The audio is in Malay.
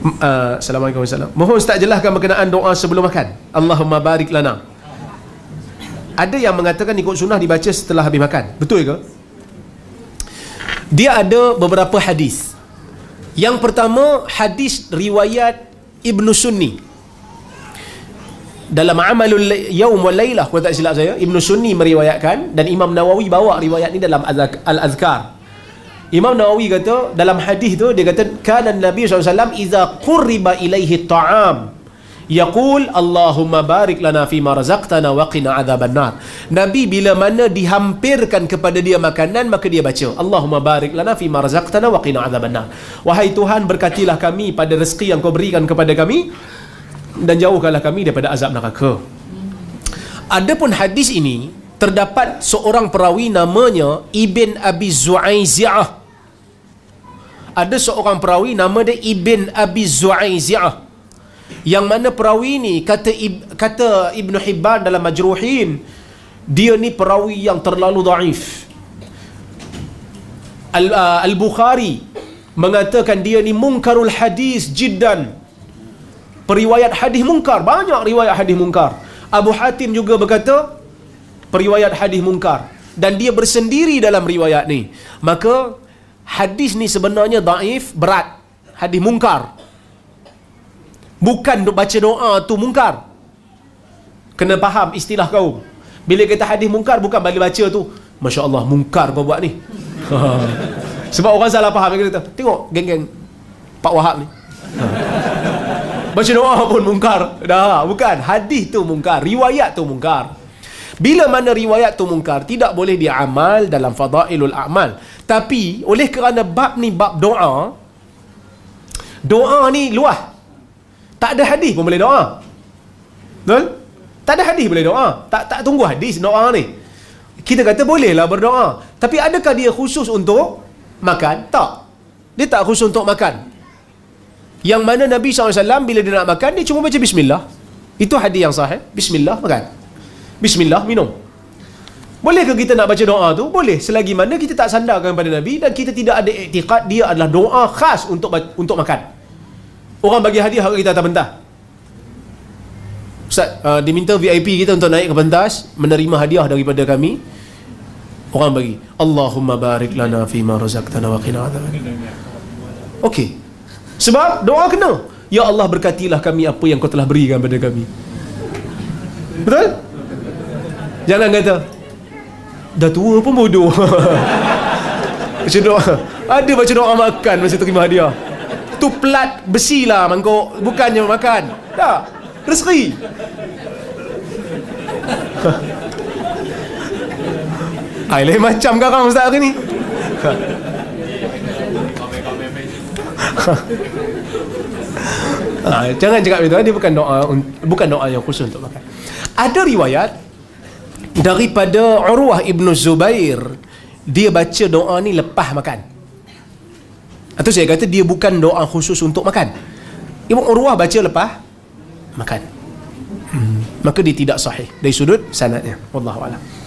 Uh, Assalamualaikum warahmatullahi Mohon Ustaz jelaskan berkenaan doa sebelum makan. Allahumma barik lana. Ada yang mengatakan ikut sunnah dibaca setelah habis makan. Betul ke? Dia ada beberapa hadis. Yang pertama hadis riwayat Ibnu Sunni. Dalam Amalul Yaum wal Lailah kalau tak silap saya, Ibnu Sunni meriwayatkan dan Imam Nawawi bawa riwayat ni dalam Al-Azkar. Imam Nawawi kata dalam hadis tu dia kata kana Nabi SAW iza qurriba ilaihi ta'am yaqul Allahumma barik lana fi ma razaqtana wa qina adzaban nar. Nabi bila mana dihampirkan kepada dia makanan maka dia baca Allahumma barik lana fi ma razaqtana wa qina adzaban nar. Wahai Tuhan berkatilah kami pada rezeki yang kau berikan kepada kami dan jauhkanlah kami daripada azab neraka. Adapun hadis ini terdapat seorang perawi namanya Ibn Abi Zu'aizi'ah ada seorang perawi nama dia Ibn Abi Zu'aizi'ah yang mana perawi ni kata kata Ibn Hibban dalam Majruhin dia ni perawi yang terlalu daif. Uh, Al-Bukhari mengatakan dia ni mungkarul hadis jiddan. Periwayat hadis mungkar banyak riwayat hadis mungkar Abu Hatim juga berkata periwayat hadis mungkar dan dia bersendiri dalam riwayat ni. Maka hadis ni sebenarnya daif berat. Hadis mungkar. Bukan baca doa tu mungkar. Kena faham istilah kau. Bila kita hadis mungkar bukan balik baca tu. Masya Allah mungkar kau buat ni. Sebab orang salah faham kata tengok geng-geng Pak Wahab ni. Baca doa pun mungkar. Dah bukan. Hadis tu mungkar riwayat tu mungkar. Bila mana riwayat tu mungkar tidak boleh diamal dalam fadailul a'mal tapi oleh kerana bab ni bab doa doa ni luah. Tak ada hadis pun boleh doa. Betul? Tak ada hadis boleh doa. Tak tak tunggu hadis doa ni. Kita kata bolehlah berdoa. Tapi adakah dia khusus untuk makan? Tak. Dia tak khusus untuk makan. Yang mana Nabi SAW bila dia nak makan dia cuma baca bismillah. Itu hadis yang sahih. Bismillah makan. Bismillah minum boleh ke kita nak baca doa tu? Boleh. Selagi mana kita tak sandarkan pada Nabi dan kita tidak ada iktikad dia adalah doa khas untuk untuk makan. Orang bagi hadiah kita atas pentas. Ustaz, uh, diminta VIP kita untuk naik ke pentas, menerima hadiah daripada kami. Orang bagi. Allahumma barik lana fi ma razaqtana wa qina adzaban. Okey. Sebab doa kena. Ya Allah berkatilah kami apa yang kau telah berikan pada kami. Betul? Jangan kata, dah tua pun bodoh. Baca doa ada baca doa makan masa terima hadiah. Tu plat besi lah mangkuk bukannya makan. Tak rezeki Ay, lain macam garang ustaz hari ni. Ha, jangan cakap itu dia bukan doa bukan doa yang khusus untuk makan. Ada riwayat daripada Urwah Ibn Zubair dia baca doa ni lepas makan. Atau saya kata dia bukan doa khusus untuk makan. Ibn Urwah baca lepas makan. Hmm. maka dia tidak sahih. Dari sudut sanadnya. Wallahualam